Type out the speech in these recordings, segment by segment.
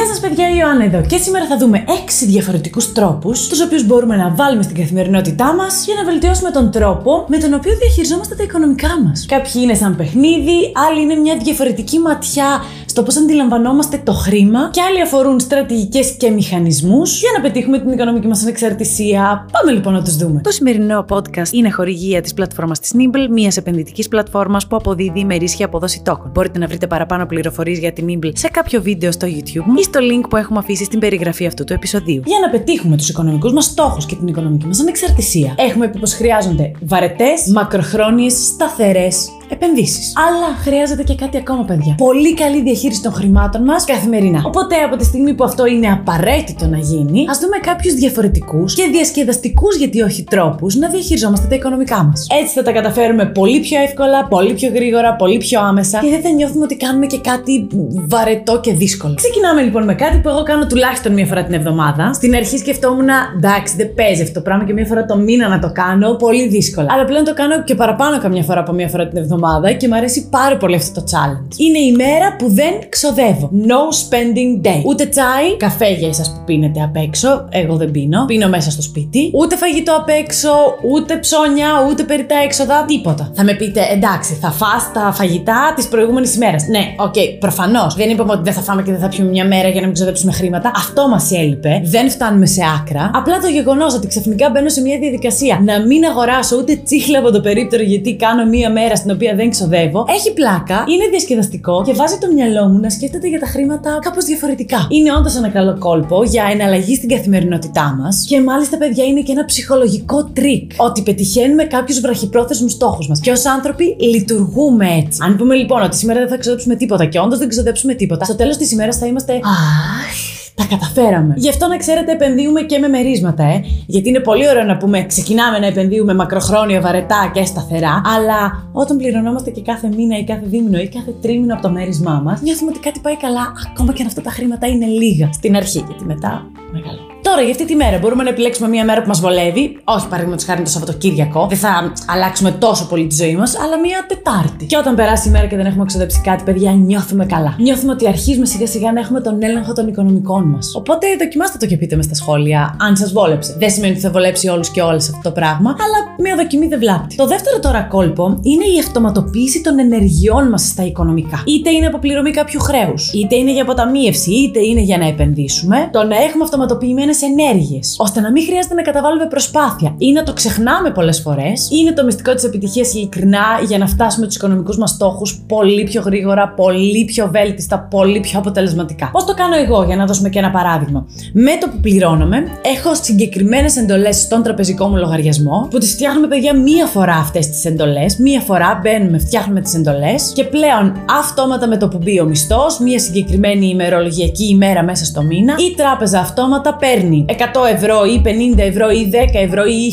Γεια σας, παιδιά, η Ιωάννα εδώ. Και σήμερα θα δούμε 6 διαφορετικούς τρόπους, τους οποίους μπορούμε να βάλουμε στην καθημερινότητά μας για να βελτιώσουμε τον τρόπο με τον οποίο διαχειριζόμαστε τα οικονομικά μας. Κάποιοι είναι σαν παιχνίδι, άλλοι είναι μια διαφορετική ματιά στο πώς αντιλαμβανόμαστε το χρήμα και άλλοι αφορούν στρατηγικές και μηχανισμούς για να πετύχουμε την οικονομική μας ανεξαρτησία. Πάμε λοιπόν να τους δούμε. Το σημερινό podcast είναι χορηγία της πλατφόρμας της Nimble, μιας επενδυτικής πλατφόρμας που αποδίδει ημερήσια απόδοση τόκων. Μπορείτε να βρείτε παραπάνω πληροφορίες για την Nimble σε κάποιο βίντεο στο YouTube μου ή στο link που έχουμε αφήσει στην περιγραφή αυτού του επεισοδίου. Για να πετύχουμε τους οικονομικούς μας στόχους και την οικονομική μας ανεξαρτησία, έχουμε πει πως χρειάζονται βαρετές, μακροχρόνιες, σταθερές επενδύσεις. Αλλά χρειάζεται και κάτι ακόμα, παιδιά. Πολύ καλή διαχείριση των χρημάτων μας καθημερινά. Οπότε από τη στιγμή που αυτό είναι απαραίτητο να γίνει, ας δούμε κάποιους διαφορετικούς και διασκεδαστικούς, γιατί όχι τρόπους, να διαχειριζόμαστε τα οικονομικά μας. Έτσι θα τα καταφέρουμε πολύ πιο εύκολα, πολύ πιο γρήγορα, πολύ πιο άμεσα και δεν θα νιώθουμε ότι κάνουμε και κάτι βαρετό και δύσκολο. Ξεκινάμε λοιπόν με κάτι που εγώ κάνω τουλάχιστον μία φορά την εβδομάδα. Στην αρχή σκεφτόμουν, εντάξει, δεν παίζει αυτό το πράγμα και μία φορά το μήνα να το κάνω, πολύ δύσκολα. Αλλά πλέον το κάνω και παραπάνω καμιά φορά από μία φορά την εβδομάδα εβδομάδα και μου αρέσει πάρα πολύ αυτό το challenge. Είναι η μέρα που δεν ξοδεύω. No spending day. Ούτε τσάι, καφέ για εσάς που πίνετε απ' έξω. Εγώ δεν πίνω. Πίνω μέσα στο σπίτι. Ούτε φαγητό απ' έξω, ούτε ψώνια, ούτε περιττά έξοδα. Τίποτα. Θα με πείτε, εντάξει, θα φας τα φαγητά της προηγούμενης ημέρας. Ναι, ok, okay, προφανώς. Δεν είπαμε ότι δεν θα φάμε και δεν θα πιούμε μια μέρα για να μην ξοδέψουμε χρήματα. Αυτό μας έλειπε. Δεν φτάνουμε σε άκρα. Απλά το γεγονός ότι ξαφνικά μπαίνω σε μια διαδικασία να μην αγοράσω ούτε τσίχλα από το περίπτερο γιατί κάνω μία μέρα στην οποία δεν ξοδεύω, έχει πλάκα, είναι διασκεδαστικό και βάζει το μυαλό μου να σκέφτεται για τα χρήματα κάπως διαφορετικά. Είναι όντως ένα καλό κόλπο για εναλλαγή στην καθημερινότητά μας και μάλιστα, παιδιά, είναι και ένα ψυχολογικό τρικ ότι πετυχαίνουμε κάποιους βραχυπρόθεσμους στόχους μας. Και ως άνθρωποι λειτουργούμε έτσι. Αν πούμε λοιπόν ότι σήμερα δεν θα ξοδέψουμε τίποτα και όντως δεν ξοδέψουμε τίποτα, στο τέλος της ημέρας θα είμαστε. Αχ, τα καταφέραμε. Γι' αυτό να ξέρετε, επενδύουμε και με μερίσματα, ε. Γιατί είναι πολύ ωραίο να πούμε ξεκινάμε να επενδύουμε μακροχρόνια, βαρετά και σταθερά. Αλλά όταν πληρωνόμαστε και κάθε μήνα ή κάθε δίμηνο ή κάθε τρίμηνο από το μέρισμά μας, νιώθουμε ότι κάτι πάει καλά, ακόμα και αν αυτά τα χρήματα είναι λίγα στην αρχή. Γιατί μετά μεγάλο. Τώρα, για αυτή τη μέρα, μπορούμε να επιλέξουμε μια μέρα που μας βολεύει. Όχι, παραδείγματος χάρη το Σαββατοκύριακο. Δεν θα αλλάξουμε τόσο πολύ τη ζωή μας, αλλά μια Τετάρτη. Και όταν περάσει η μέρα και δεν έχουμε ξοδέψει κάτι, παιδιά, νιώθουμε καλά. Νιώθουμε ότι αρχίζουμε σιγά σιγά να έχουμε τον έλεγχο των οικονομικών μας. Οπότε δοκιμάστε το και πείτε με στα σχόλια, αν σας βόλεψε. Δεν σημαίνει ότι θα βολέψει όλους και όλες αυτό το πράγμα, αλλά μια δοκιμή δεν βλάπτει. Το δεύτερο τώρα κόλπο είναι η αυτοματοποίηση των ενεργειών μας στα οικονομικά. Είτε είναι αποπληρωμή κάποιου χρέους, είτε είναι για αποταμίευση, είτε είναι για να επενδύσουμε. Το να έχουμε αυτοματοποιημένε ενέργειες, ώστε να μην χρειάζεται να καταβάλουμε προσπάθεια ή να το ξεχνάμε πολλές φορές. Είναι το μυστικό της επιτυχίας ειλικρινά για να φτάσουμε τους οικονομικούς μας στόχους πολύ πιο γρήγορα, πολύ πιο βέλτιστα, πολύ πιο αποτελεσματικά. Πώς το κάνω εγώ, για να δώσουμε και ένα παράδειγμα. Με το που πληρώνομαι, έχω συγκεκριμένες εντολές στον τραπεζικό μου λογαριασμό, που τις φτιάχνουμε, παιδιά, μία φορά αυτές τις εντολές. Μία φορά μπαίνουμε, φτιάχνουμε τις εντολές και πλέον αυτόματα με το που μπει ο μισθός, μία συγκεκριμένη ημερολογιακή ημέρα μέσα στο μήνα, η τράπεζα αυτόματα παίρνει 100 ευρώ ή 50 ευρώ ή 10 ευρώ ή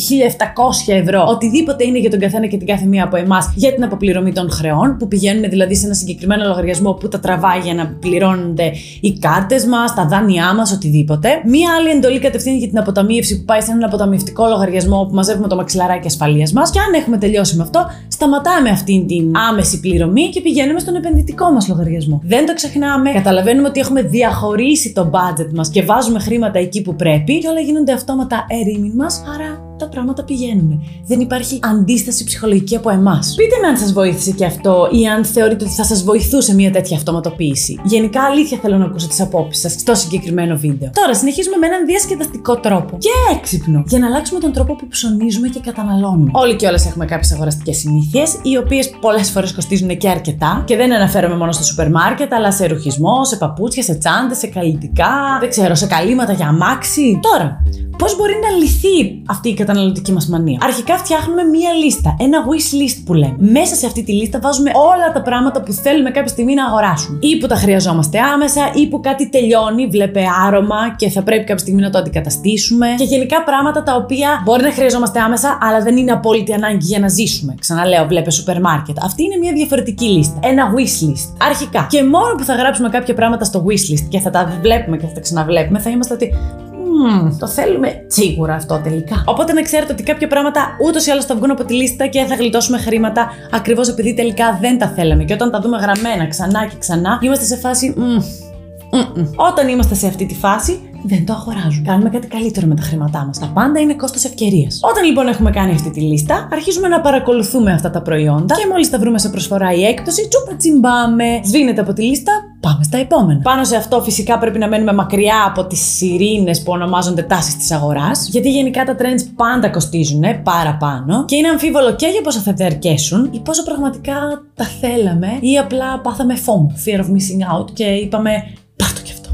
1700 ευρώ, οτιδήποτε είναι για τον καθένα και την κάθε μία από εμάς για την αποπληρωμή των χρεών, που πηγαίνουν δηλαδή σε ένα συγκεκριμένο λογαριασμό που τα τραβάει για να πληρώνονται οι κάρτες μας, τα δάνειά μας, οτιδήποτε. Μία άλλη εντολή κατευθύνει για την αποταμίευση που πάει σε έναν αποταμιευτικό λογαριασμό που μαζεύουμε το μαξιλαράκι ασφαλείας μας. Και αν έχουμε τελειώσει με αυτό, σταματάμε αυτή την άμεση πληρωμή και πηγαίνουμε στον επενδυτικό μας λογαριασμό. Δεν το ξεχνάμε, καταλαβαίνουμε ότι έχουμε διαχωρίσει το budget μας και βάζουμε χρήματα εκεί που πρέπει και όλα γίνονται αυτόματα ερήμην μας, άρα τα πράγματα πηγαίνουν. Δεν υπάρχει αντίσταση ψυχολογική από εμάς. Πείτε με αν σας βοήθησε και αυτό ή αν θεωρείτε ότι θα σας βοηθούσε μια τέτοια αυτοματοποίηση. Γενικά, αλήθεια θέλω να ακούσω τις απόψεις σας στο συγκεκριμένο βίντεο. Τώρα, συνεχίζουμε με έναν διασκεδαστικό τρόπο και έξυπνο για να αλλάξουμε τον τρόπο που ψωνίζουμε και καταναλώνουμε. Όλοι και όλες έχουμε κάποιες αγοραστικές συνήθειες, οι οποίες πολλές φορές κοστίζουν και αρκετά και δεν αναφέρομαι μόνο στο σούπερ μάρκετ, αλλά σε ρουχισμό, σε παπούτσια, σε τσάντε, σε καλλιτικά, δεν ξέρω, σε καλύματα για αμάξι. Τώρα, πώς μπορεί να λυθεί αυτή η καταναλωτική μας μανία. Αρχικά φτιάχνουμε μία λίστα, ένα wish list που λέμε. Μέσα σε αυτή τη λίστα βάζουμε όλα τα πράγματα που θέλουμε κάποια στιγμή να αγοράσουμε. Ή που τα χρειαζόμαστε άμεσα, ή που κάτι τελειώνει, βλέπε άρωμα και θα πρέπει κάποια στιγμή να το αντικαταστήσουμε. Και γενικά πράγματα τα οποία μπορεί να χρειαζόμαστε άμεσα, αλλά δεν είναι απόλυτη ανάγκη για να ζήσουμε. Ξαναλέω, βλέπε σούπερ μάρκετ. Αυτή είναι μια διαφορετική λίστα. Ένα wish list. Αρχικά. Και μόνο που θα γράψουμε κάποια πράγματα στο wish list και θα τα βλέπουμε και θα τα ξαναβλέπουμε, θα είμαστε ότι το θέλουμε σίγουρα αυτό τελικά. Οπότε να ξέρετε ότι κάποια πράγματα ούτως ή άλλως θα βγουν από τη λίστα και θα γλιτώσουμε χρήματα ακριβώς επειδή τελικά δεν τα θέλαμε. Και όταν τα δούμε γραμμένα ξανά και ξανά, είμαστε σε φάση. Όταν είμαστε σε αυτή τη φάση, δεν το αγοράζουμε. Κάνουμε κάτι καλύτερο με τα χρήματά μας. Τα πάντα είναι κόστος ευκαιρίας. Όταν λοιπόν έχουμε κάνει αυτή τη λίστα, αρχίζουμε να παρακολουθούμε αυτά τα προϊόντα και μόλις τα βρούμε σε προσφορά ή έκπτωση, τσούπα τσιμπάμε. Σβήνεται από τη λίστα, πάμε στα επόμενα. Πάνω σε αυτό φυσικά πρέπει να μένουμε μακριά από τις σιρήνες που ονομάζονται τάσεις της αγοράς, γιατί γενικά τα trends πάντα κοστίζουν παραπάνω και είναι αμφίβολο και για πόσο θα διαρκέσουν ή πόσο πραγματικά τα θέλαμε ή απλά πάθαμε FOMO, fear of missing out και είπαμε πάρ' και αυτό.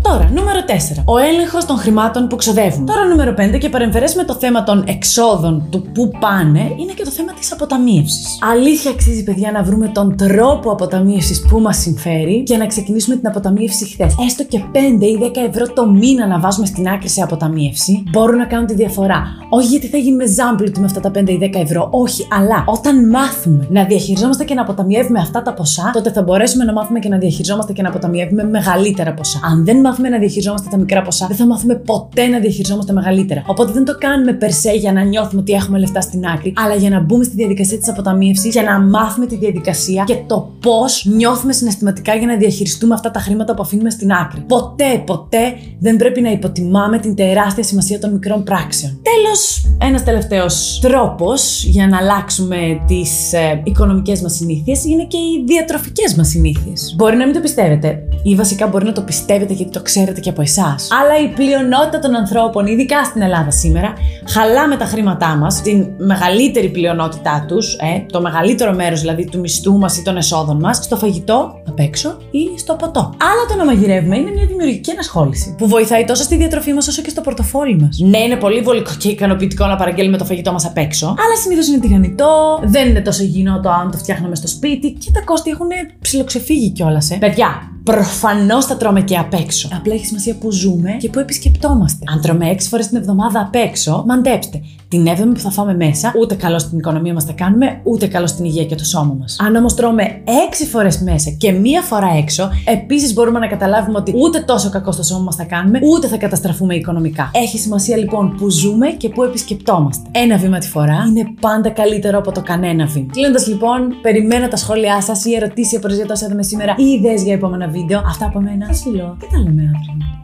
Τώρα, νούμερο 4. Ο έλεγχος των χρημάτων που ξοδεύουμε. Τώρα, νούμερο 5 και παρεμφερές με το θέμα των εξόδων του πού πάνε είναι και το θέμα της αποταμίευσης. Αλήθεια αξίζει, παιδιά, να βρούμε τον τρόπο αποταμίευσης που μας συμφέρει και να ξεκινήσουμε την αποταμίευση χθες. Έστω και 5 ή 10 ευρώ το μήνα να βάζουμε στην άκρη σε αποταμίευση μπορούν να κάνουν τη διαφορά. Όχι γιατί θα γίνουμε ζάμπλουτοι με αυτά τα 5 ή 10 ευρώ, όχι, αλλά όταν μάθουμε να διαχειριζόμαστε και να αποταμιεύουμε αυτά τα ποσά, τότε θα μπορέσουμε να μάθουμε και να διαχειριζόμαστε και να αποταμιεύουμε μεγαλύτερα ποσά. Αν δεν μάθουμε να διαχειριζόμαστε τα μικρά ποσά, δεν θα μάθουμε ποτέ να διαχειριζόμαστε μεγαλύτερα. Οπότε δεν το κάνουμε περσέ για να νιώθουμε ότι έχουμε λεφτά στην άκρη, αλλά για να μπούμε στη διαδικασία της αποταμίευσης, για να μάθουμε τη διαδικασία και το πώς νιώθουμε συναισθηματικά για να διαχειριστούμε αυτά τα χρήματα που αφήνουμε στην άκρη. Ποτέ, ποτέ δεν πρέπει να υποτιμάμε την τεράστια σημασία των μικρών πράξεων. Τέλος, ένας τελευταίος τρόπος για να αλλάξουμε τις ε, οικονομικές μας συνήθειες είναι και οι διατροφικές μας συνήθειες. Μπορεί να μην το πιστεύετε, ή βασικά μπορεί να το πιστεύετε γιατί το ξέρετε και από εσάς. Αλλά η πλειονότητα των ανθρώπων, ειδικά στην Ελλάδα σήμερα, χαλάμε τα χρήματά μας, την μεγαλύτερη πλειονότητά τους, ε, το μεγαλύτερο μέρος δηλαδή του μισθού μας ή των εσόδων μας, στο φαγητό απ' έξω ή στο ποτό. Άλλα το να μαγειρεύουμε είναι μια δημιουργική ενασχόληση που βοηθάει τόσο στη διατροφή μας όσο και στο πορτοφόλι μας. Ναι, είναι πολύ βολικό και ικανοποιητικό να παραγγέλνουμε το φαγητό μας απ' έξω, αλλά συνήθως είναι τηγανιτό, δεν είναι τόσο υγιεινό το αν το φτιάχνουμε στο σπίτι και τα κόστη έχουν ψιλοξεφύγει κιόλας, ε. Παιδιά, Προφανώς θα τρώμε και απ' έξω. Απλά έχει σημασία που ζούμε και που επισκεπτόμαστε. Αν τρώμε 6 φορές την εβδομάδα απ' έξω, μαντέψτε. Την 7η που θα φάμε μέσα, ούτε καλό στην οικονομία μας θα κάνουμε, ούτε καλό στην υγεία και το σώμα μας. Αν όμως τρώμε 6 φορές μέσα και μία φορά έξω, επίσης μπορούμε να καταλάβουμε ότι ούτε τόσο κακό στο σώμα μας θα κάνουμε, ούτε θα καταστραφούμε οικονομικά. Έχει σημασία λοιπόν που ζούμε και που επισκεπτόμαστε. Ένα βήμα τη φορά είναι πάντα καλύτερο από το κανένα βήμα. Κλείνοντας λοιπόν, περιμένω τα σχόλιά σας ή ερωτήσεις ή απορριζία τόσα σήμερα ή ιδέες για επόμενα βίντεο. Αυτά από μένα. Σα φιλώ και τα λέμε αύριο.